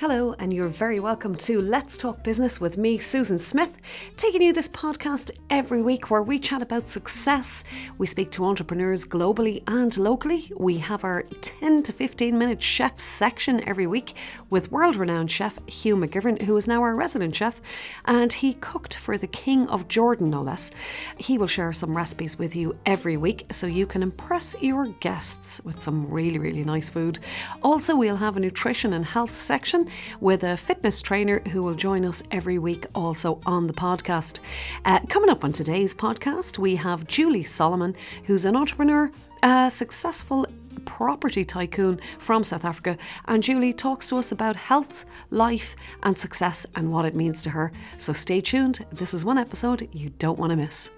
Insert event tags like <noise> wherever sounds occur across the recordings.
Hello, and you're very welcome to Let's Talk Business with me, Susan Smith, taking you this podcast every week where we chat about success. We speak to entrepreneurs globally and locally. We have our 10 to 15 minute chef section every week with world renowned chef Hugh McGivern, who is now our resident chef, and he cooked for the King of Jordan, no less. He will share some recipes with you every week so you can impress your guests with some really, really nice food. Also, we'll have a nutrition and health section with a fitness trainer who will join us every week also on the podcast. Uh, coming up on today's podcast, we have Julie Solomon, who's an entrepreneur, a successful property tycoon from South Africa. And Julie talks to us about health, life, and success and what it means to her. So stay tuned. This is one episode you don't want to miss.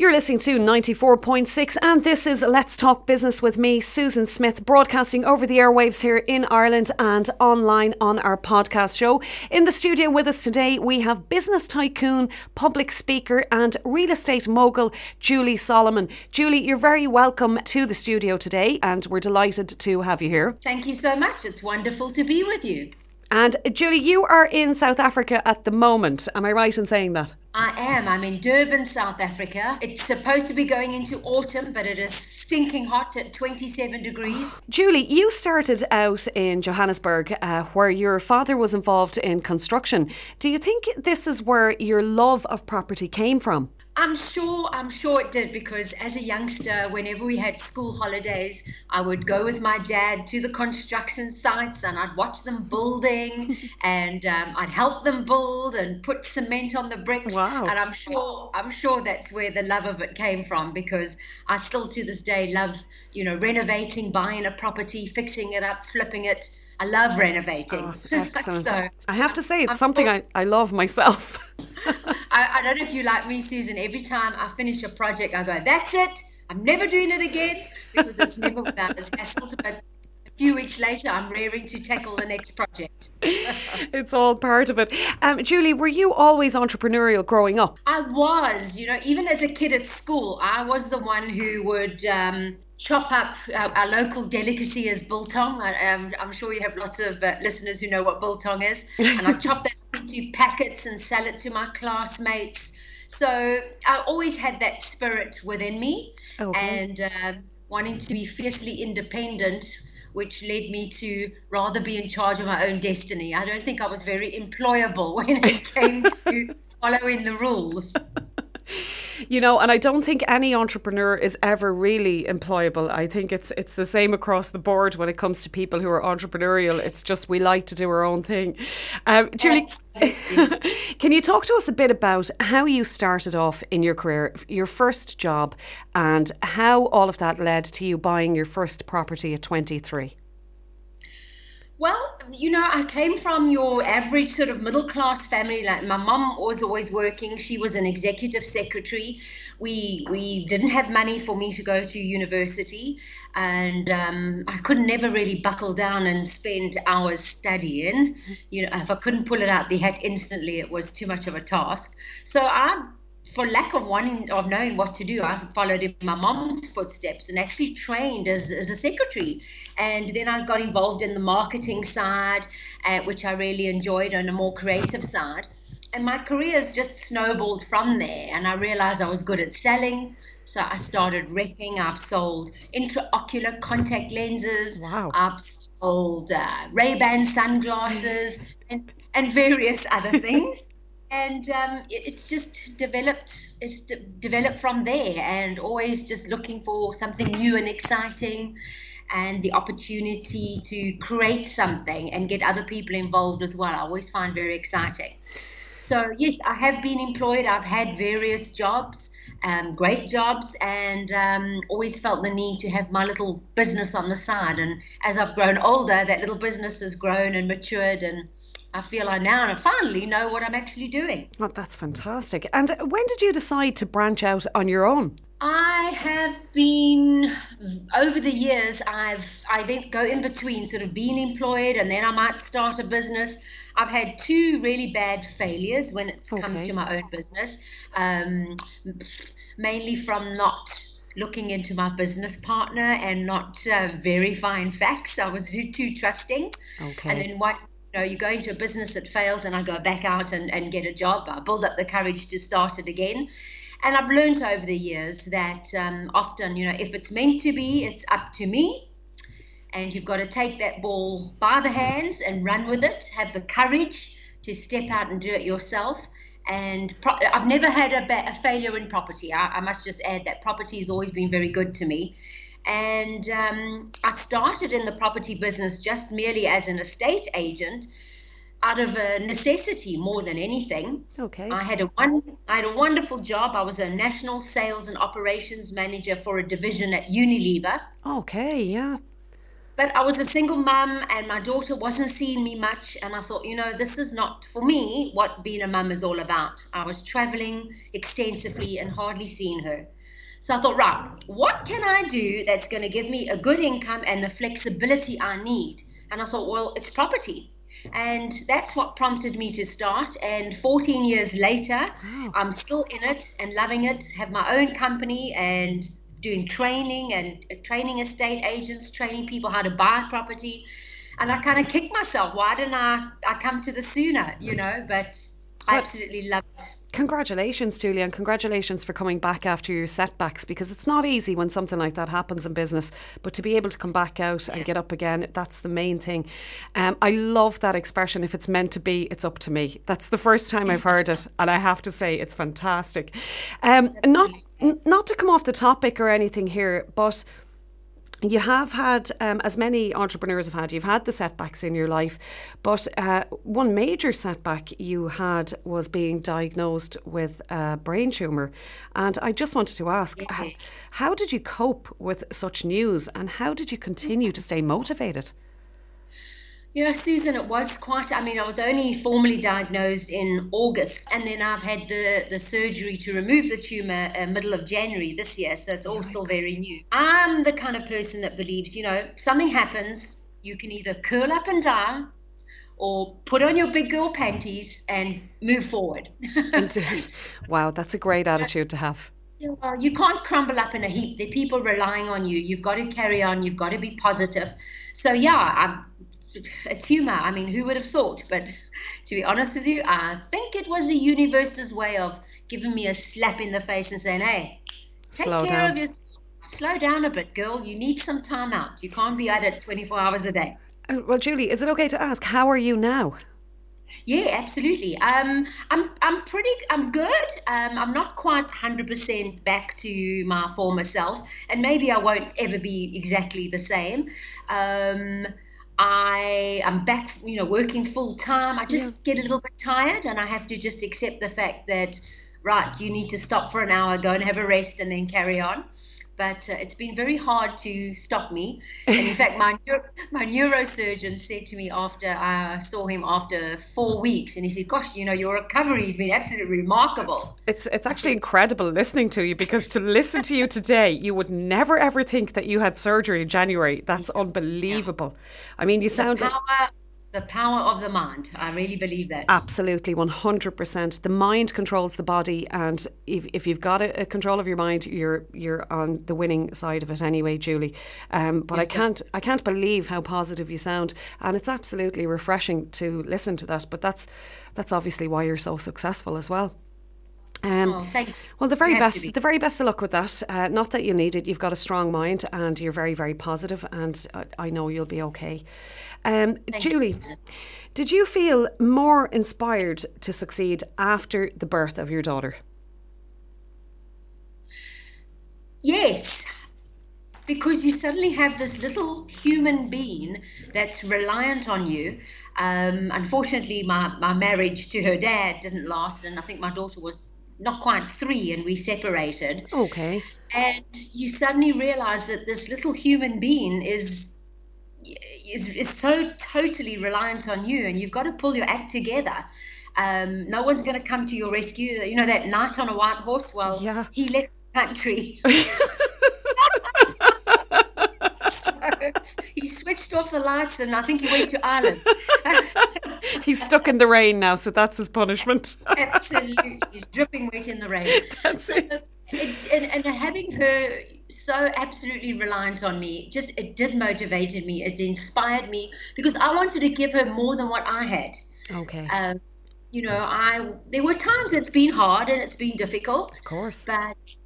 You're listening to 94.6, and this is Let's Talk Business with me, Susan Smith, broadcasting over the airwaves here in Ireland and online on our podcast show. In the studio with us today, we have business tycoon, public speaker, and real estate mogul, Julie Solomon. Julie, you're very welcome to the studio today, and we're delighted to have you here. Thank you so much. It's wonderful to be with you. And Julie, you are in South Africa at the moment. Am I right in saying that? I am. I'm in Durban, South Africa. It's supposed to be going into autumn, but it is stinking hot at 27 degrees. <gasps> Julie, you started out in Johannesburg uh, where your father was involved in construction. Do you think this is where your love of property came from? I'm sure, I'm sure it did because as a youngster, whenever we had school holidays, I would go with my dad to the construction sites and I'd watch them building <laughs> and um, I'd help them build and put cement on the bricks. Wow. And I'm sure, I'm sure that's where the love of it came from because I still to this day love, you know, renovating, buying a property, fixing it up, flipping it. I love oh, renovating. Oh, <laughs> excellent. so, I have to say, it's I'm something still, I, I love myself. <laughs> I, I don't know if you like me, Susan. Every time I finish a project, I go, that's it. I'm never doing it again because it's never <laughs> without its hassles. But a few weeks later, I'm raring to tackle the next project. <laughs> it's all part of it. Um, Julie, were you always entrepreneurial growing up? I was. You know, even as a kid at school, I was the one who would um, chop up our, our, local delicacy is biltong. I, am um, sure you have lots of uh, listeners who know what biltong is. And I chop that <laughs> into packets and sell it to my classmates. So I always had that spirit within me okay. and uh, wanting to be fiercely independent, which led me to rather be in charge of my own destiny. I don't think I was very employable <laughs> when it came to <laughs> following the rules. <laughs> you know, and I don't think any entrepreneur is ever really employable. I think it's it's the same across the board when it comes to people who are entrepreneurial. It's just we like to do our own thing. Um, Julie, <laughs> can you talk to us a bit about how you started off in your career, your first job, and how all of that led to you buying your first property at twenty three? Well, you know, I came from your average sort of middle class family. Like my mom was always working. She was an executive secretary. We we didn't have money for me to go to university, and um, I could never really buckle down and spend hours studying. You know, if I couldn't pull it out the hat instantly, it was too much of a task. So I for lack of wanting of knowing what to do, I followed in my mom's footsteps and actually trained as, as a secretary. And then I got involved in the marketing side, uh, which I really enjoyed, on a more creative side. And my career has just snowballed from there. And I realized I was good at selling. So I started wrecking. I've sold intraocular contact lenses. Wow. I've sold uh, Ray-Ban sunglasses and, and various other <laughs> things and um, it's just developed it's de- developed from there and always just looking for something new and exciting and the opportunity to create something and get other people involved as well i always find very exciting so yes i have been employed i've had various jobs um, great jobs and um, always felt the need to have my little business on the side and as i've grown older that little business has grown and matured and I feel I now and I finally know what I'm actually doing. Oh, that's fantastic. And when did you decide to branch out on your own? I have been over the years. I've I go in between, sort of being employed, and then I might start a business. I've had two really bad failures when it okay. comes to my own business, um, mainly from not looking into my business partner and not uh, verifying facts. I was too, too trusting. Okay. And then what you know, you go into a business that fails and I go back out and, and get a job. I build up the courage to start it again. And I've learned over the years that um, often, you know, if it's meant to be, it's up to me. And you've got to take that ball by the hands and run with it, have the courage to step out and do it yourself. And pro- I've never had a, ba- a failure in property. I, I must just add that property has always been very good to me. And um, I started in the property business just merely as an estate agent out of a necessity more than anything. Okay. I had a one I had a wonderful job. I was a national sales and operations manager for a division at Unilever. Okay, yeah. But I was a single mum and my daughter wasn't seeing me much and I thought, you know, this is not for me what being a mum is all about. I was traveling extensively and hardly seeing her. So I thought, right, what can I do that's going to give me a good income and the flexibility I need? And I thought, well, it's property. And that's what prompted me to start. And 14 years later, Wow. I'm still in it and loving it, have my own company and doing training and training estate agents, training people how to buy property. And I kind of kicked myself. Why didn't I, I come to this sooner, you know? But I absolutely love it. Congratulations, Julia, and congratulations for coming back after your setbacks because it's not easy when something like that happens in business. But to be able to come back out and get up again, that's the main thing. Um, I love that expression if it's meant to be, it's up to me. That's the first time I've heard it, and I have to say it's fantastic. Um, not, not to come off the topic or anything here, but you have had, um, as many entrepreneurs have had, you've had the setbacks in your life, but uh, one major setback you had was being diagnosed with a brain tumour. And I just wanted to ask, how, how did you cope with such news and how did you continue to stay motivated? You know, Susan, it was quite. I mean, I was only formally diagnosed in August, and then I've had the, the surgery to remove the tumor uh, middle of January this year, so it's all still very new. I'm the kind of person that believes, you know, something happens, you can either curl up and die or put on your big girl panties and move forward. <laughs> Indeed. Wow, that's a great attitude to have. You you can't crumble up in a heap. There are people relying on you. You've got to carry on. You've got to be positive. So yeah, I'm, a tumor. I mean, who would have thought? But to be honest with you, I think it was the universe's way of giving me a slap in the face and saying, "Hey, take Slow care down. of your, slow down a bit, girl. You need some time out. You can't be at it 24 hours a day." Uh, Well, Julie, is it okay to ask, how are you now? Yeah, absolutely. Um, I'm I'm pretty I'm good. Um, I'm not quite hundred percent back to my former self, and maybe I won't ever be exactly the same. Um, I am back, you know, working full time. I just get a little bit tired, and I have to just accept the fact that right, you need to stop for an hour, go and have a rest, and then carry on. But uh, it's been very hard to stop me. <laughs> And in fact, my neuro, my neurosurgeon said to me after I saw him after four weeks, and he said, "Gosh, you know, your recovery has been absolutely remarkable." It's it's actually incredible listening to you because to listen to you today, you would never ever think that you had surgery in January. That's unbelievable. I mean, you sound like Power, the power of the mind. I really believe that. absolutely 100%. The mind controls the body and if, if you've got a, a control of your mind, you're you're on the winning side of it anyway, Julie. Um, but I can't I can't believe how positive you sound and it's absolutely refreshing to listen to that, but that's that's obviously why you're so successful as well. Um, Oh, thank you. Well, the very You best, be. the very best of luck with that. Uh, not that you need it. You've got a strong mind, and you're very, very positive, and I, I know you'll be okay. Um, Julie, did you feel more inspired to succeed after the birth of your daughter? Yes, because you suddenly have this little human being that's reliant on you. Um, unfortunately, my, my marriage to her dad didn't last, and I think my daughter was not quite three, and we separated. Okay. And you suddenly realize that this little human being is. Is, is so totally reliant on you, and you've got to pull your act together. Um, no one's going to come to your rescue. You know that knight on a white horse. Well, Yeah. he left the country. <laughs> <laughs> he switched off the lights and I think he went to Ireland. <laughs> He's stuck in the rain now, so that's his punishment. <laughs> Absolutely. He's dripping wet in the rain. that's it. It, and, and having her so absolutely reliant on me. Just it did motivated me. It inspired me because I wanted to give her more than what I had. Okay. Um, you know, I there were times it's been hard and it's been difficult. Of course. But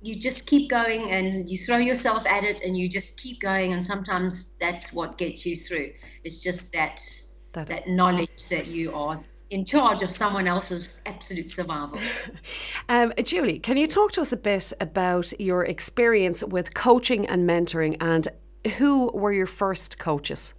you just keep going and you throw yourself at it and you just keep going and sometimes that's what gets you through. It's just that that, that knowledge that you are in charge of someone else's absolute survival. <laughs> um, Julie, can you talk to us a bit about your experience with coaching and mentoring and who were your first coaches?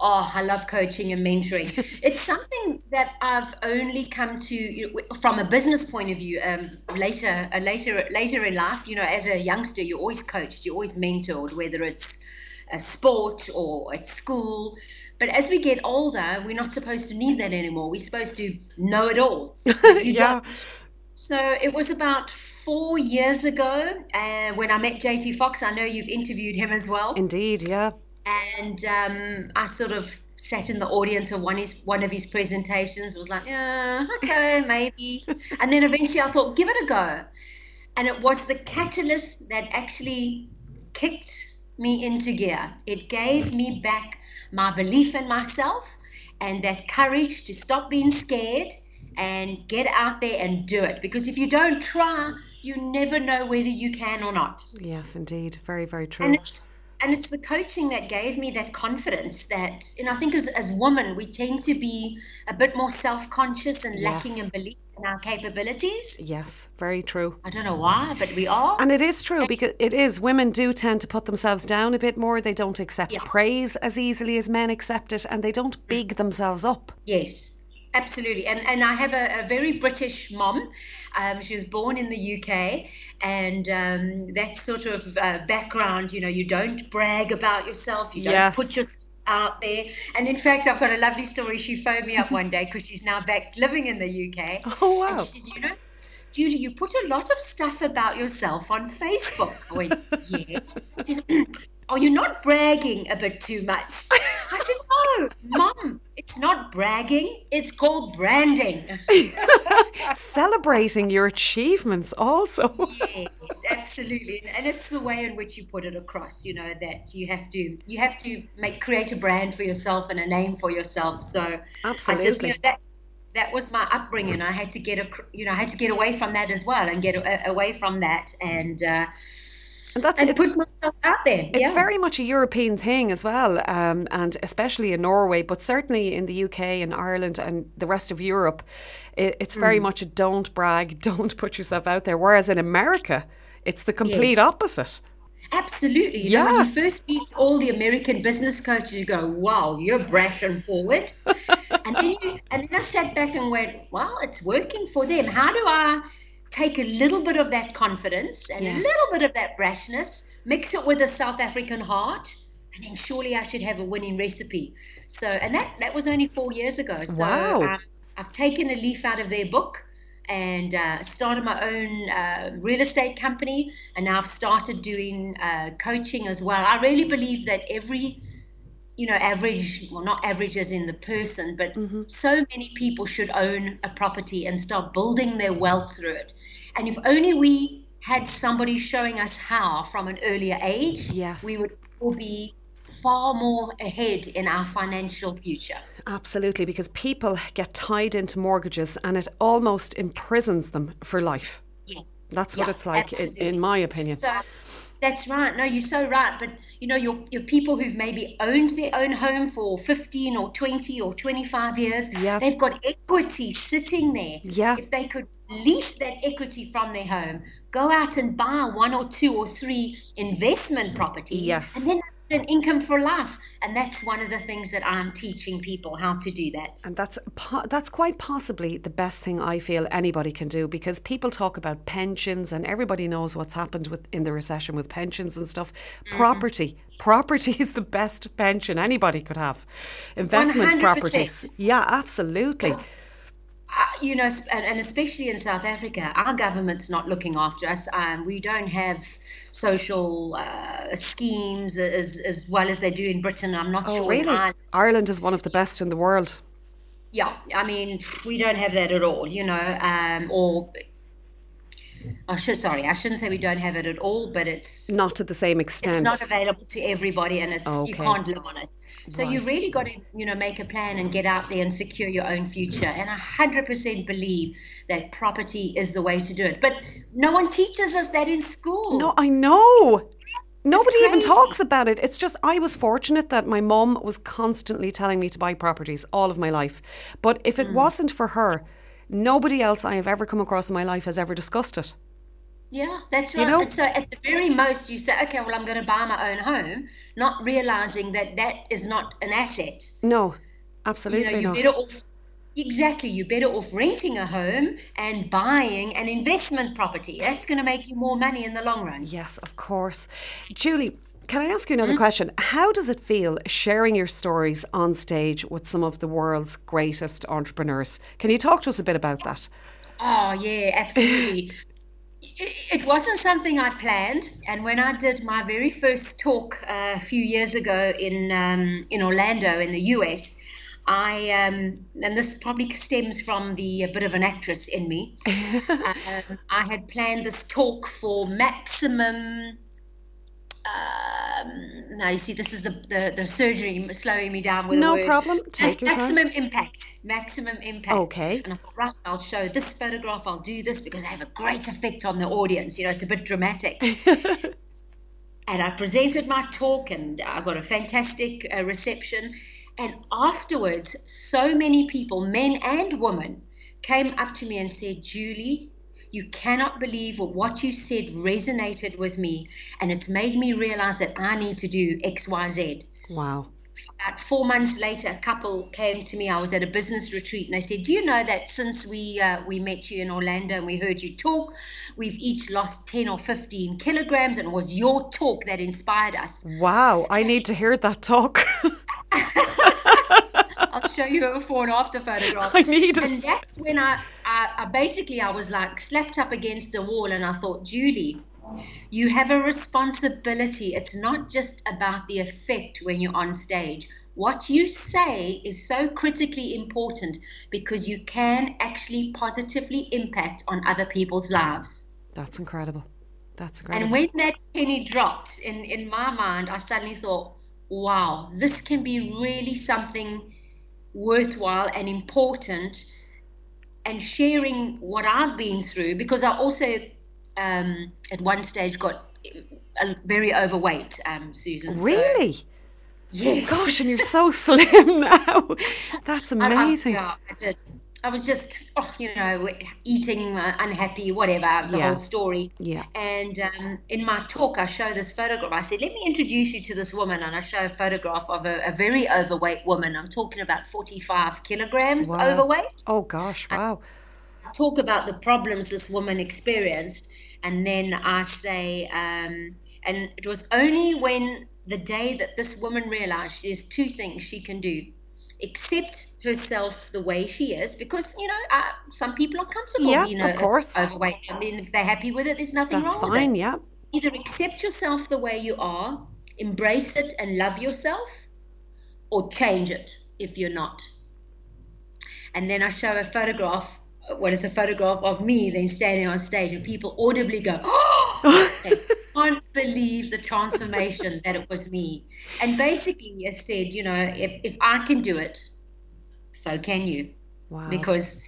Oh, I love coaching and mentoring. <laughs> it's something that I've only come to you know, from a business point of view. Um, later, uh, later, later in life, you know, as a youngster, you're always coached, you're always mentored, whether it's a sport or at school. But as we get older, we're not supposed to need that anymore. We're supposed to know it all. <laughs> yeah. Don't. So it was about four years ago uh, when I met JT Fox. I know you've interviewed him as well. Indeed, yeah and um, I sort of sat in the audience of one his one of his presentations. Was like, yeah, okay, <laughs> maybe. and then eventually, I thought, give it a go. And it was the catalyst that actually kicked me into gear. It gave me back my belief in myself and that courage to stop being scared and get out there and do it. Because if you don't try, you never know whether you can or not. Yes, indeed. Very, very true. And it's and it's the coaching that gave me that confidence that you know i think as, as women we tend to be a bit more self-conscious and yes. lacking in belief in our capabilities. Yes very true. I don't know why but we are. And it is true because it is. Women do tend to put themselves down a bit more. They don't accept yeah. praise as easily as men accept it and they don't big themselves up. Yes absolutely. And and i have a, a very british mom um, she was born in the uk and um, that sort of uh, background you know you don't brag about yourself you don't yes. put yourself out there. And in fact i've got a lovely story. She phoned me up one day because she's now back living in the uk <laughs> oh wow. and she you know Julie, you put a lot of stuff about yourself on Facebook. I went, yes. She says, <clears throat> are you not bragging a bit too much? I said, no, mum, it's not bragging. It's called branding. <laughs> Celebrating your achievements also. yes, absolutely. And it's the way in which you put it across, you know, that you have to you have to make create a brand for yourself and a name for yourself. So absolutely. Just, you know, that, that was my upbringing. I had to get a, you know, I had to get away from that as well and get a, away from that and uh, and that's and put myself out there. It's yeah. very much a European thing as well, um, and especially in Norway, but certainly in the UK and Ireland and the rest of Europe, it, it's very mm. much a don't brag, <laughs> don't put yourself out there. Whereas in America, it's the complete yes. opposite. Absolutely. You yeah. Know, when you first meet all the American business coaches, you go, "Wow, you're brash and forward." <laughs> and then you, and then I sat back and went, "Well, it's working for them. How do I?" take a little bit of that confidence and yes. a little bit of that brashness, mix it with a South African heart, and then surely I should have a winning recipe. So, and that that was only four years ago. So, wow. Um, I've taken a leaf out of their book and uh, started my own uh, real estate company, and now I've started doing uh, coaching as well. I really believe that every you know, average, well, not average as in the person, but mm-hmm. so many people should own a property and start building their wealth through it. And if only we had somebody showing us how from an earlier age, yes. we would all be far more ahead in our financial future. Absolutely, because people get tied into mortgages and it almost imprisons them for life. Yeah. That's what yeah, it's like, in, in, my opinion. So, that's right. No, you're so right. But you know, your your people who've maybe owned their own home for 15 or 20 or 25 years, yeah. they've got equity sitting there. Yeah. If they could lease that equity from their home, go out and buy one or two or three investment properties, yes. and then an income for life. And that's one of the things that I'm teaching people how to do that. And that's that's quite possibly the best thing I feel anybody can do because people talk about pensions and everybody knows what's happened with in the recession with pensions and stuff. Mm-hmm. property. Property <laughs> is the best pension anybody could have. Investment 100%. properties yeah absolutely you know, and, especially in South Africa, our government's not looking after us. Um, we don't have social uh, schemes as, as well as they do in Britain. I'm not oh, sure. Really? Ireland. Ireland is one of the best in the world. Yeah, I mean, we don't have that at all, you know, um, or I should sorry, I shouldn't say we don't have it at all, but it's not to the same extent. It's not available to everybody, and it's okay. you can't live on it. So right. you really got to you know make a plan and get out there and secure your own future. And I hundred percent believe that property is the way to do it. But no one teaches us that in school. No, I know. Nobody even talks about it. It's just I was fortunate that my mom was constantly telling me to buy properties all of my life. But if it mm. wasn't for her, nobody else I have ever come across in my life has ever discussed it. Yeah, that's right. You know? And so at the very most, you say, okay, well, I'm going to buy my own home, not realizing that that is not an asset. No, absolutely you know, you're not. Better off, exactly, you're better off renting a home and buying an investment property. That's going to make you more money in the long run. Yes, of course. Julie, can I ask you another mm-hmm. question? How does it feel sharing your stories on stage with some of the world's greatest entrepreneurs? Can you talk to us a bit about that? Oh, yeah, absolutely. <laughs> it wasn't something I'd planned. And when I did my very first talk uh, a few years ago in um, in Orlando in the US, I um, and this probably stems from the bit of an actress in me. uh, <laughs> I had planned this talk for maximum um, now you see this is the, the, the surgery slowing me down with no problem. Take your maximum time. impact maximum impact. Okay. And i thought right i'll show this photograph i'll do this because i have a great effect on the audience. You know it's a bit dramatic. <laughs> And i presented my talk and i got a fantastic uh, reception. And afterwards so many people men and women came up to me and said julie you cannot believe what you said resonated with me, and it's made me realize that I need to do X, Y, Z. Wow. About four months later, a couple came to me. I was at a business retreat, and they said, "Do you know that since we uh, we met you in Orlando and we heard you talk, we've each lost ten or fifteen kilograms, and it was your talk that inspired us." Wow! I need to hear that talk. <laughs> I'll show you a before and after photograph. <laughs> I need. And that's when I, I, I basically I was like slapped up against a wall, and I thought, Julie, you have a responsibility. It's not just about the effect when you're on stage. What you say is so critically important because you can actually positively impact on other people's lives. That's incredible. That's incredible. And when that penny dropped in, in my mind, I suddenly thought, wow, this can be really something worthwhile and important and sharing what I've been through because I also um, at one stage got very overweight, um, Susan. Really? So, yes. Gosh, and you're so <laughs> slim now. That's amazing. I, I, yeah, I did. I was just, oh, you know, eating, uh, unhappy, whatever, the yeah. whole story. Yeah. And um, in my talk, I show this photograph. I said, let me introduce you to this woman. And I show a photograph of a, a very overweight woman. I'm talking about 45 kilograms wow. overweight. Oh, gosh. Wow. I talk about the problems this woman experienced. And then I say, um, and it was only when the day that this woman realized there's two things she can do accept herself the way she is because you know uh, some people are comfortable yeah, you know of course. overweight. I mean if they're happy with it there's nothing that's wrong fine with it. yeah. Either accept yourself the way you are embrace it and love yourself or change it if you're not. And then i show a photograph what is a photograph of me then standing on stage and people audibly go oh <gasps> <laughs> can't believe the transformation that it was me. And basically, I said, you know, if, if I can do it, so can you. Wow. Because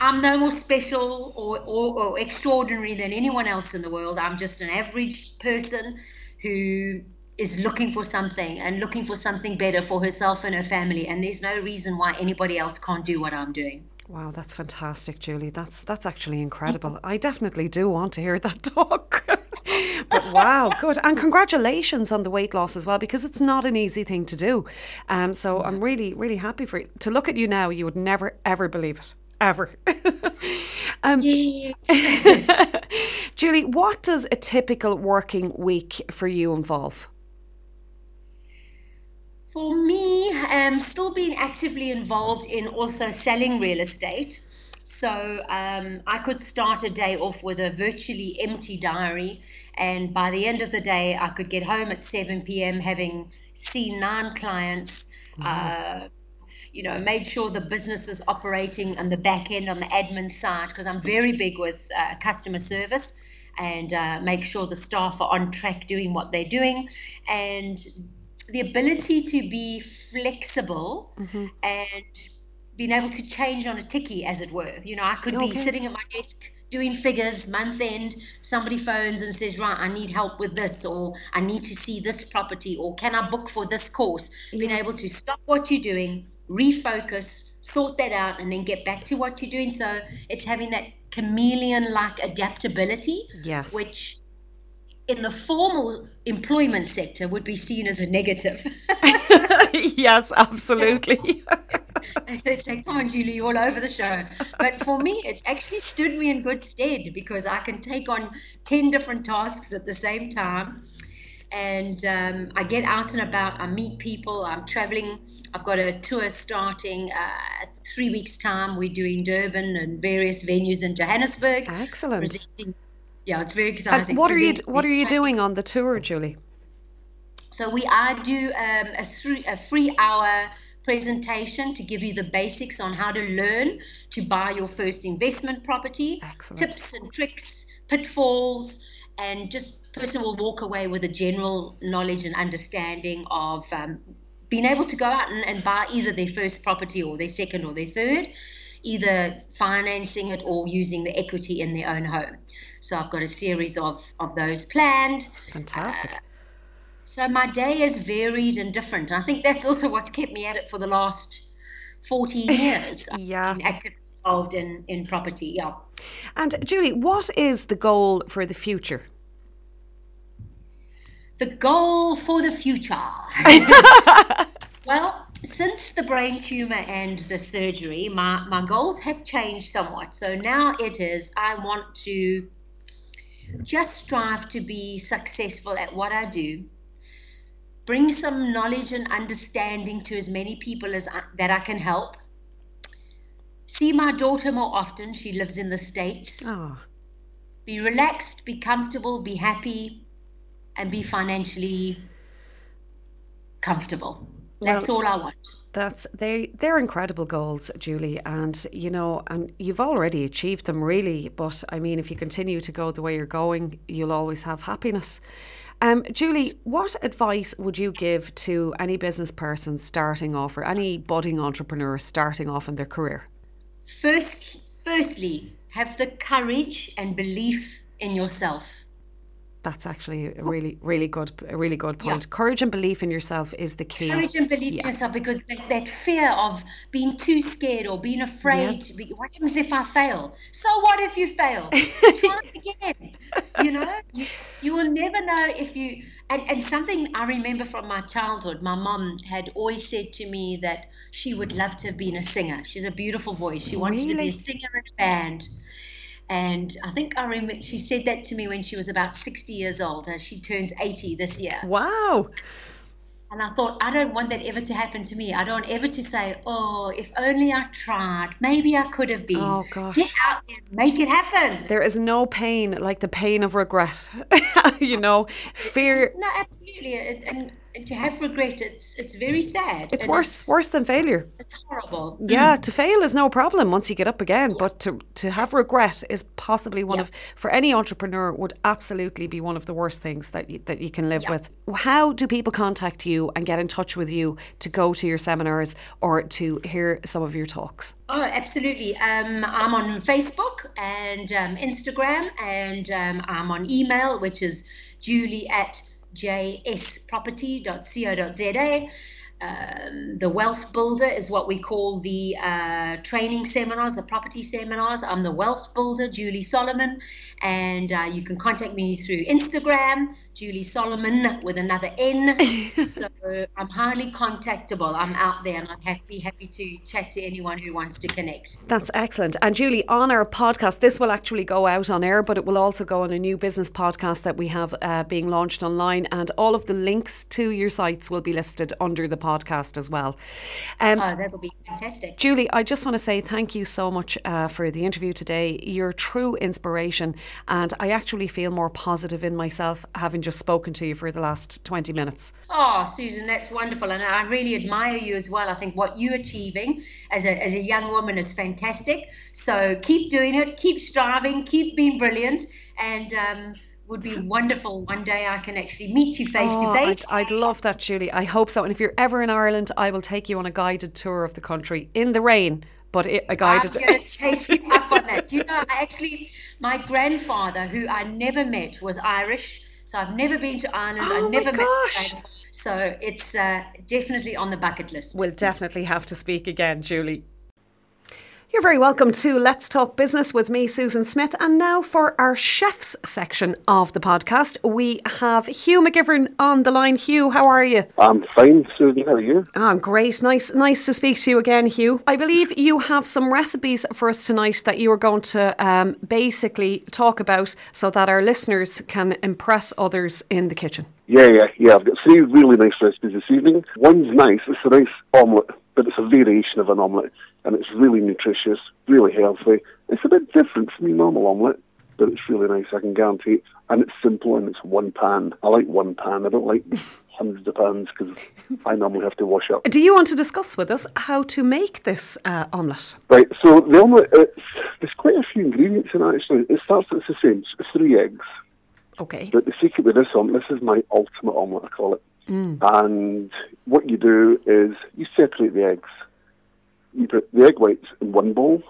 I'm no more special or, or, or extraordinary than anyone else in the world. I'm just an average person who is looking for something and looking for something better for herself and her family. And there's no reason why anybody else can't do what I'm doing. Wow, that's fantastic, Julie. That's that's actually incredible. I definitely do want to hear that talk. <laughs> but wow, good. And congratulations on the weight loss as well, because it's not an easy thing to do. Um, so I'm really, really happy for you. To look at you now, you would never, ever believe it. Ever. <laughs> um, <laughs> Julie, what does a typical working week for you involve? For me, um, still being actively involved in also selling real estate. So um, I could start a day off with a virtually empty diary, and by the end of the day, I could get home at 7 p.m. having seen nine clients. Uh, you know, made sure the business is operating on the back end, on the admin side, because I'm very big with uh, customer service. and uh, make sure the staff are on track doing what they're doing, and the ability to be flexible mm-hmm. and being able to change on a ticky, as it were. You know, I could okay. be sitting at my desk doing figures month end somebody phones and says right i need help with this or i need to see this property or can i book for this course? Yeah. being able to stop what you're doing refocus sort that out and then get back to what you're doing. So it's having that chameleon like adaptability yes. which in the formal employment sector would be seen as a negative. <laughs> Yes absolutely <laughs> <laughs> they say, come on, Julie, all over the show. But for me, it's actually stood me in good stead because I can take on 10 different tasks at the same time. And um, I get out and about, I meet people, I'm traveling. I've got a tour starting uh, three weeks' time. We're doing Durban and various venues in Johannesburg. Excellent. Yeah, it's very exciting. And what are you What are you doing on the tour, Julie? So we I do um, a, three, a free hour presentation to give you the basics on how to learn to buy your first investment property, Excellent. tips and tricks, pitfalls, and just person will walk away with a general knowledge and understanding of um, being able to go out and, and buy either their first property or their second or their third either financing it or using the equity in their own home. So I've got a series of, of those planned. Fantastic. Uh, so my day is varied and different. I think that's also what's kept me at it for the last 14 <laughs> years. yeah. Actively involved in, in property, yeah. And Julie, what is the goal for the future? The goal for the future. <laughs> well, since the brain tumor and the surgery, my, my goals have changed somewhat. So now it is I want to just strive to be successful at what I do bring some knowledge and understanding to as many people as I, that I can help. See my daughter more often. She lives in the States. Oh. Be relaxed, be comfortable, be happy, and be financially comfortable. That's well, all I want. That's they they're incredible goals, Julie, and you know, and you've already achieved them really. But I mean, if you continue to go the way you're going, you'll always have happiness. Um, Julie, what advice would you give to any business person starting off or any budding entrepreneur starting off in their career? First, firstly, have the courage and belief in yourself that's actually a really, really good, a really good point. Yeah. Courage and belief in yourself is the key. Courage and belief yeah. in yourself, because that, that, fear of being too scared or being afraid. Yeah. Be, what happens if I fail? So what if you fail? <laughs> Try again. You know, you, you will never know if you. And, and something I remember from my childhood, my mom had always said to me that she would love to have been a singer. She's a beautiful voice. She wanted really? to be a singer in a band. And I think I remember she said that to me when she was about 60 years old. Uh, she turns 80 this year. Wow. And I thought, I don't want that ever to happen to me. I don't ever to say, oh, if only I tried. Maybe I could have been. Oh, gosh. Get out there, make it happen. There is no pain like the pain of regret. <laughs> you oh, know, fear. No, absolutely. And to have regret, it's it's very sad. It's worse it's, worse than failure. It's horrible. Yeah, mm. to fail is no problem once you get up again, yeah. but to to have regret is possibly one yeah. of for any entrepreneur would absolutely be one of the worst things that you, that you can live yeah. with. How do people contact you and get in touch with you to go to your seminars or to hear some of your talks? Oh, absolutely. Um, I'm on Facebook and um, Instagram, and um, I'm on email, which is Julie at jsproperty.co.za. Um, the wealth builder is what we call the uh, training seminars, the property seminars. I'm the wealth builder, Julie Solomon, and uh, you can contact me through Instagram, Julie Solomon with another N. <laughs> so I'm highly contactable. I'm out there and I'd have, be happy to chat to anyone who wants to connect. That's excellent. And Julie, on our podcast, this will actually go out on air, but it will also go on a new business podcast that we have uh, being launched online. And all of the links to your sites will be listed under the podcast as well. Um, oh, that'll be fantastic. Julie, I just want to say thank you so much uh, for the interview today. You're true inspiration. And I actually feel more positive in myself having just just spoken to you for the last 20 minutes. Oh, Susan, that's wonderful. And I really admire you as well. I think what you're achieving as a, as a young woman is fantastic. So keep doing it, keep striving, keep being brilliant. And, um, would be wonderful one day I can actually meet you face Oh, to face. I'd, I'd love that, Julie. I hope so. And if you're ever in Ireland, I will take you on a guided tour of the country in the rain, but it, a I'm guided. going to take you up on that. You know, I actually, my grandfather, who I never met, was Irish. So I've never been to Ireland. Oh I've never met my gosh. grandfather. So it's uh, definitely on the bucket list. We'll definitely have to speak again, Julie. You're very welcome to Let's Talk Business with me, Susan Smith. And now for our chefs section of the podcast, we have Hugh McGivern on the line. Hugh, how are you? I'm fine, Susan. How are you? Ah, great. Nice nice to speak to you again, Hugh. I believe you have some recipes for us tonight that you are going to um, basically talk about so that our listeners can impress others in the kitchen. Yeah, yeah, yeah. I've got three really nice recipes this evening. One's nice. It's a nice omelette, but it's a variation of an omelette, and it's really nutritious, really healthy. It's a bit different from your normal omelette, but it's really nice. I can guarantee it. And it's simple, and it's one pan. I like one pan. I don't like <laughs> hundreds of pans because I normally have to wash up. Do you want to discuss with us how to make this uh, omelette? Right, so the omelette, there's quite a few ingredients in it actually. It starts, it's the same, it's three eggs. Okay. But the secret with this omelette, this is my ultimate omelette, I call it. Mm. And what you do is you separate the eggs. You put the egg whites in one bowl.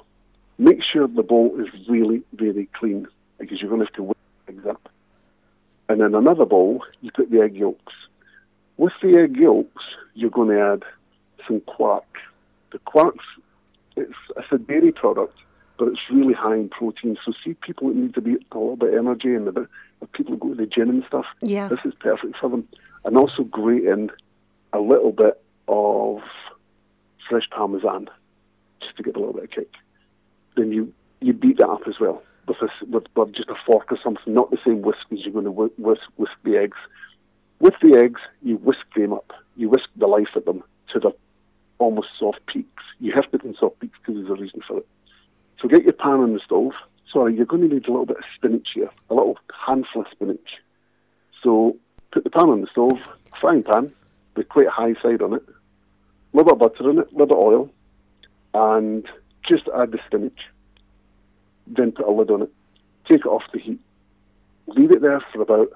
Make sure the bowl is really, really clean because you're going to have to whip the eggs up. And in another bowl, you put the egg yolks. With the egg yolks, you're going to add some quark. The quark's it's, it's a dairy product, but it's really high in protein. So see people that need to be a little bit of energy and a bit people that go to the gym and stuff. Yeah. This is perfect for them. And also grate in a little bit of fresh parmesan, just to give a little bit of kick. Then you, you beat that up as well with, a, with, with just a fork or something, not the same whisk as you're going to whisk, whisk, the eggs. With the eggs, you whisk them up. You whisk the life at them to the almost soft peaks. You have to put in soft peaks because there's a reason for it. So get your pan on the stove. Sorry, you're going to need a little bit of spinach here, a little handful of spinach. So put the pan on the stove, frying pan, with quite a high side on it, a little bit of butter in it, a little bit of oil, and just add the spinach. Then put a lid on it. Take it off the heat. Leave it there for about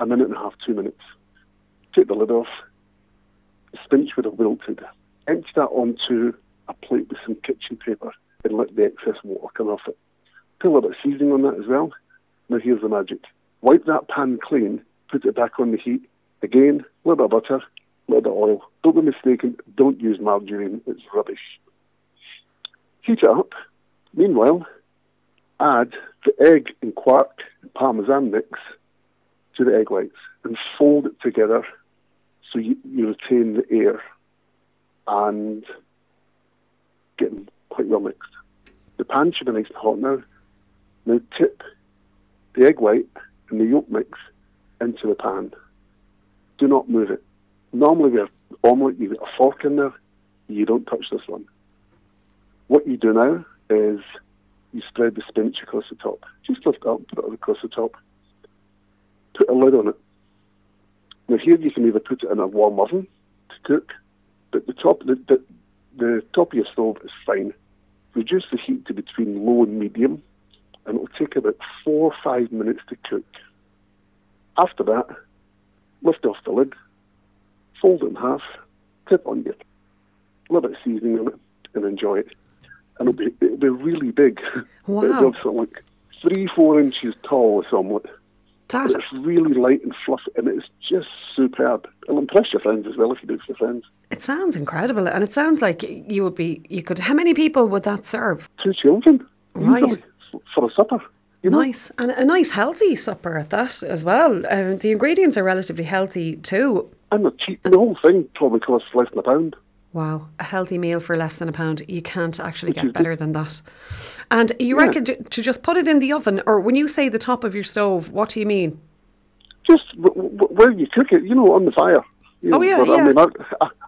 a minute and a half, two minutes. Take the lid off. The spinach would have wilted. Empty that onto a plate with some kitchen paper and let the excess water come off it. Put a little bit of seasoning on that as well. Now here's the magic. Wipe that pan clean, put it back on the heat. Again, a little bit of butter, a little bit of oil. Don't be mistaken, don't use margarine, it's rubbish. Heat it up. Meanwhile, add the egg and quark and parmesan mix to the egg whites and fold it together so you, you retain the air and get them quite well mixed. The pan should be nice and hot now. Now tip the egg white and the yolk mix into the pan. Do not move it. Normally have omelette, you get a fork in there, you don't touch this one. What you do now is you spread the spinach across the top. Just lift up, put it across the top. Put a lid on it. Now here you can either put it in a warm oven to cook, but the top the, the, the top of your stove is fine. Reduce the heat to between low and medium, and it will take about four or five minutes to cook. After that, lift off the lid, fold it in half, tip on your a little bit of seasoning on it, and enjoy it. And it'll be it'll be really big. Wow. It'll be something like three, four inches tall, this omelette. That It's really light and fluffy, and it's just superb. It'll impress your friends as well if you do it for your friends. it sounds incredible, and it sounds like you would be. You could. How many people would that serve? Two children, Right. for a supper. You know? Nice and a nice healthy supper at that as well. Um, the ingredients are relatively healthy too. And the cheap, the whole thing probably costs less than a pound. Wow, a healthy meal for less than a pound. You can't actually get better than that. And you Yeah. reckon to, to just put it in the oven, or when you say the top of your stove, what do you mean? Just w- w- where you cook it, you know, on the fire. You Oh, yeah, but yeah. I mean, I,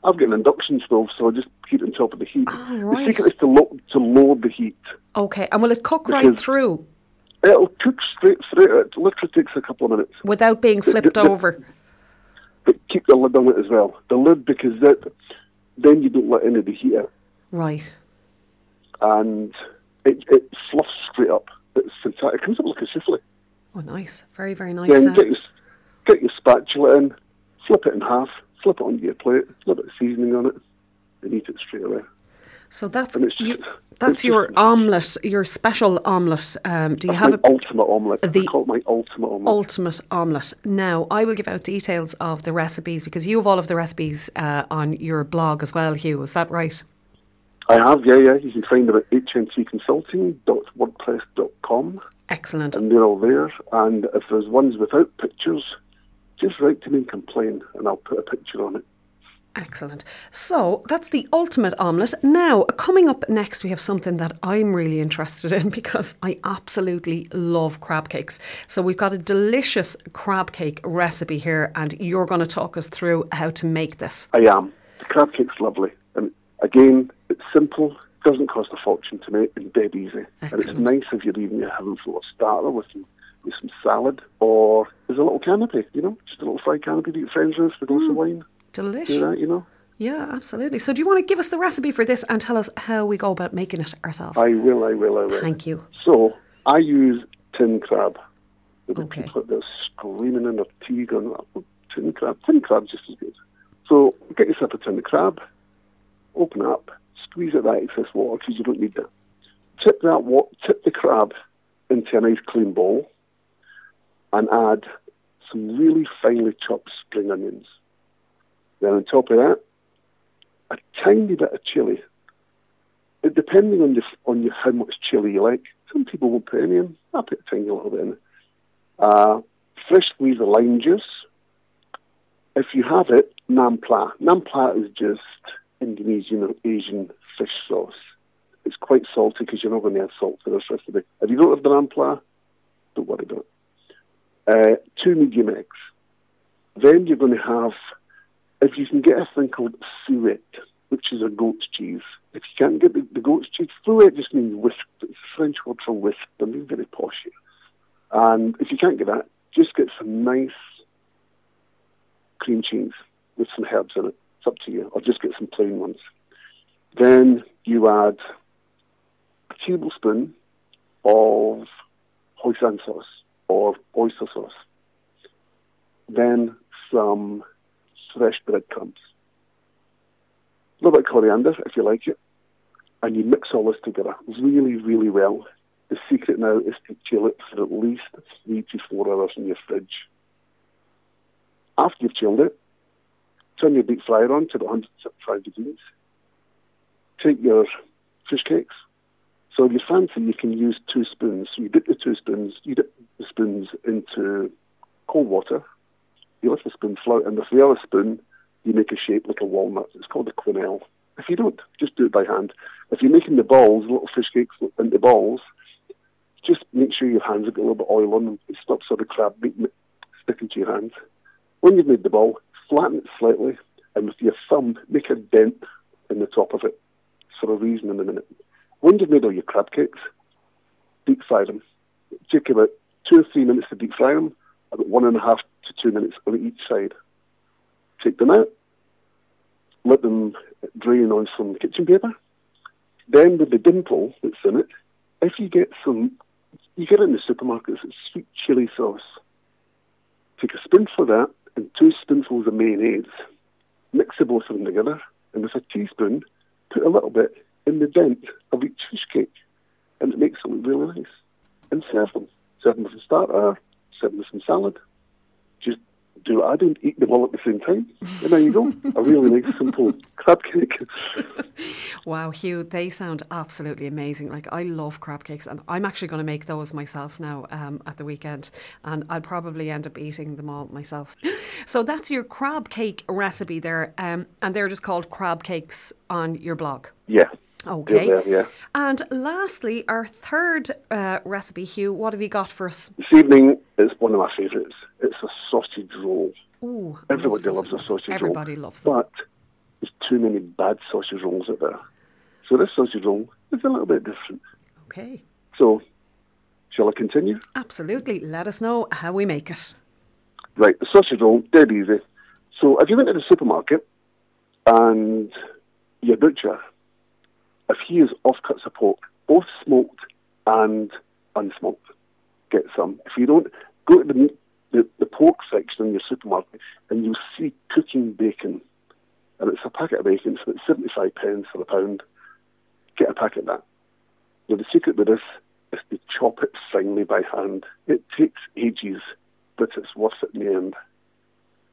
I've got an induction stove, so I just keep it on top of the heat. Ah, The secret is to, lo- to load the heat. Okay, and will it cook right through? It'll cook straight through. It literally takes a couple of minutes. Without being flipped the- over. But keep the lid on it as well. The lid because that then you don't let any of the heat out, Right. and it, it fluffs straight up. It's fantastic. It comes up like a souffle. Oh, nice. Very, very nice. Then uh, get your, get your spatula in, flip it in half, flip it onto your plate, a little bit of seasoning on it, and eat it straight away. So that's you, that's your omelette, your special omelette. Um, do you have a ultimate omelette. the- I call it my ultimate omelette. ultimate omelette. Now, I will give out details of the recipes because you have all of the recipes uh, on your blog as well, Hugh. Is that right? I have, yeah, yeah. You can find them at hntconsulting.wordpress.com, Excellent. and they're all there. And if there's ones without pictures, just write to me and complain, and I'll put a picture on it. Excellent. So that's the ultimate omelette. Now, coming up next, we have something that I'm really interested in <laughs> because I absolutely love crab cakes. So we've got a delicious crab cake recipe here, and you're going to talk us through how to make this. I am. The crab cake's lovely. And again, it's simple, doesn't cost a fortune to make, and dead easy. And it's nice if you're even having for a starter with some, with some salad, or there's a little canopy, you know, just a little fried canopy to eat friends with, a glass of mm. wine. Do Delicious. that, you know. Yeah, absolutely. So, do you want to give us the recipe for this and tell us how we go about making it ourselves? I will, I will, I will. Thank you. So I use tin crab. Okay. people out there screaming in their tea going, "Oh, uh, tin crab, tin crab just as good. So get yourself a tin of crab, open it up, squeeze out that excess water because you don't need that. Tip that wa- tip the crab into a nice clean bowl, and add some really finely chopped spring onions. Then on top of that, a tiny bit of chili depending on the, on your, how much chili you like, some people won't put any in. I put a tiny little bit in. Uh, fresh squeeze of lime juice. If you have it, nampla. Nampla is just Indonesian or Asian fish sauce. It's quite salty because you're not going to add salt to this recipe. If you don't have the nampla, don't worry about it. Uh, two medium eggs. Then you're going to have, if you can get a thing called suet, which is a goat's cheese. If you can't get the, the goat's cheese, fouet just means whisked. It's a French word for whisked. I'm being very posh here. And if you can't get that, just get some nice cream cheese with some herbs in it. It's up to you. Or just get some plain ones. Then you add a tablespoon of hoisin sauce or oyster sauce. Then some fresh breadcrumbs a little bit of coriander if you like it, and you mix all this together really, really well. The secret now is to chill it for at least three to four hours in your fridge. After you've chilled it, turn your deep fryer on to about 175 degrees. Take your fish cakes. So if you fancy, you can use two spoons. So you dip the two spoons, you dip the spoons into cold water. You let the spoon float, and with the other spoon, you make a shape like a walnut. It's called a quenelle. If you don't, just do it by hand. If you're making the balls, little fish cakes into balls, just make sure your hands have got a little bit of oil on them. It stops all the crab meat sticking to your hands. When you've made the ball, flatten it slightly, and with your thumb, make a dent in the top of it for a reason in a minute. When you've made all your crab cakes, deep fry them. Take about two or three minutes to deep fry them, about one and a half to two minutes on each side take them out, let them drain on some kitchen paper. Then with the dimple that's in it, if you get some, you get it in the supermarkets, it's sweet chili sauce. Take a spoonful of that and two spoonfuls of mayonnaise. Mix the both of them together, and with a teaspoon, put a little bit in the dent of each fish cake, and it makes it look really nice. And serve them. Serve them with a starter, serve them with some salad. Just do I do, eat them all at the same time, and there you go. a really nice, simple crab cake. <laughs> Wow, Hugh, they sound absolutely amazing. Like, I love crab cakes, and I'm actually going to make those myself now um, at the weekend, and I'll probably end up eating them all myself. <laughs> So, that's your crab cake recipe there, um, and they're just called crab cakes on your blog. Yeah. Okay. Yeah, yeah. And lastly, our third uh, recipe, Hugh, what have you got for us? This evening is one of my favourites. It's a sausage roll. Ooh, Everybody loves a sausage roll. Everybody loves them. But there's too many bad sausage rolls out there. So this sausage roll is a little bit different. Okay. So Shall I continue? Absolutely. Let us know how we make it. Right, the sausage roll, dead easy. So if you went to the supermarket and your butcher, if he is offcuts of pork, both smoked and unsmoked, get some. If you don't, go to the, the, the pork section in your supermarket and you'll see cooking bacon. And it's a packet of bacon, so it's 75 pence for a pound. Get a packet of that. Now, the secret with this is to chop it finely by hand. It takes ages, but it's worth it in the end.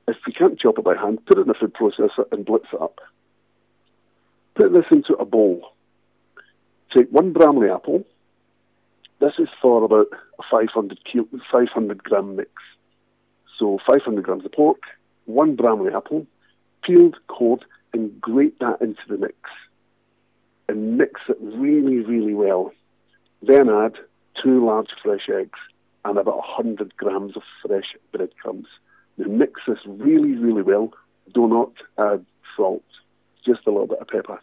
If you can't chop it by hand, put it in a food processor and blitz it up. Put this into a bowl. Take one Bramley apple. This is for about a 500, kilo, 500 gram mix. So 500 grams of pork, one Bramley apple, peeled, cored, and grate that into the mix. And mix it really, really well. Then add two large fresh eggs and about 100 grams of fresh breadcrumbs. Now mix this really, really well. Do not add salt, just a little bit of pepper.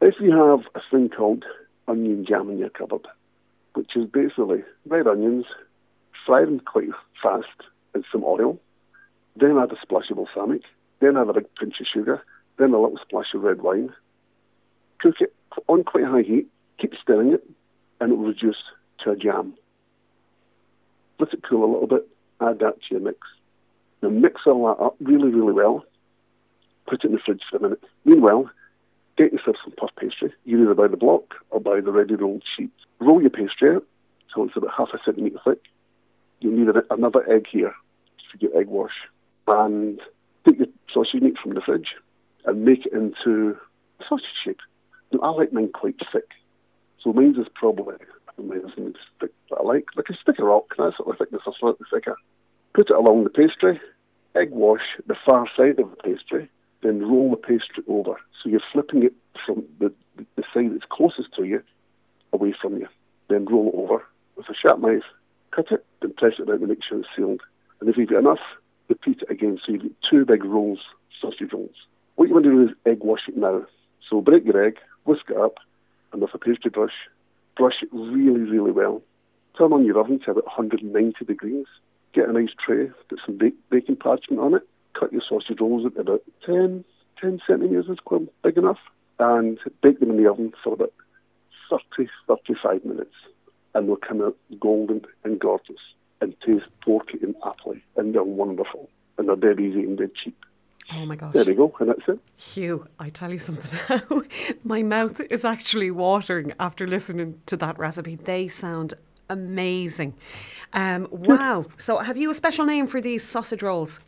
If you have a thing called onion jam in your cupboard, which is basically red onions, fry them quite fast in some oil, then add a splash of balsamic, then add a big pinch of sugar, then a little splash of red wine. Cook it on quite high heat, keep stirring it, and it will reduce to a jam. Let it cool a little bit, add that to your mix. Now mix all that up really, really well. Put it in the fridge for a minute. Meanwhile, get yourself some puff pastry. You either buy the block or buy the ready rolled sheet. Roll your pastry out so it's about half a centimetre thick. You'll need another egg here for your egg wash. And take your sausage meat from the fridge and make it into a sausage shape. Now, I like mine quite thick. So mine's is probably, mine's is thick, but I like, like a stick of rock, that sort of thickness, or slightly thicker. Put it along the pastry, egg wash the far side of the pastry, then roll the pastry over. So you're flipping it from the, the side that's closest to you away from you. Then roll it over with a sharp knife, cut it, then press it down to make sure it's sealed. And if you've got enough, repeat it again. So you've got two big rolls, sausage rolls. What you want to do is egg wash it now. So break your egg, whisk it up, and with a pastry brush, brush it really, really well. Turn on your oven to about 190 degrees. Get a nice tray, put some baking parchment on it, cut your sausage rolls at about 10, 10 centimetres, is quite big enough, and bake them in the oven for about 30, 35 minutes. And they'll come out golden and gorgeous and taste porky and apple, and they're wonderful. And they're dead easy and dead cheap. Oh my gosh. There we go, and that's it. Hugh, I tell you something now. <laughs> my mouth is actually watering after listening to that recipe. They sound amazing. Um, wow. so, have you a special name for these sausage rolls?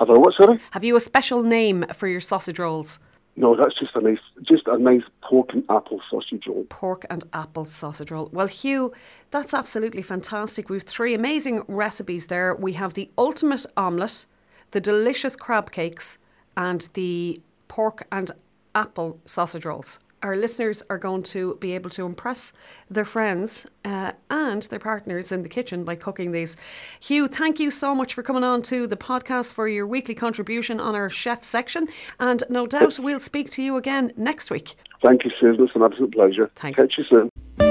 Have I what, sorry? Have you a special name for your sausage rolls? No, that's just a nice, just a nice pork and apple sausage roll. Pork and apple sausage roll. Well, Hugh, that's absolutely fantastic. We've three amazing recipes there. We have the ultimate omelette, the delicious crab cakes, and the pork and apple sausage rolls our listeners are going to be able to impress their friends uh, and their partners in the kitchen by cooking these. Hugh, thank you so much for coming on to the podcast for your weekly contribution on our chef section. And no doubt we'll speak to you again next week. Thank you, Susan. It's an absolute pleasure. Thanks. Catch you soon.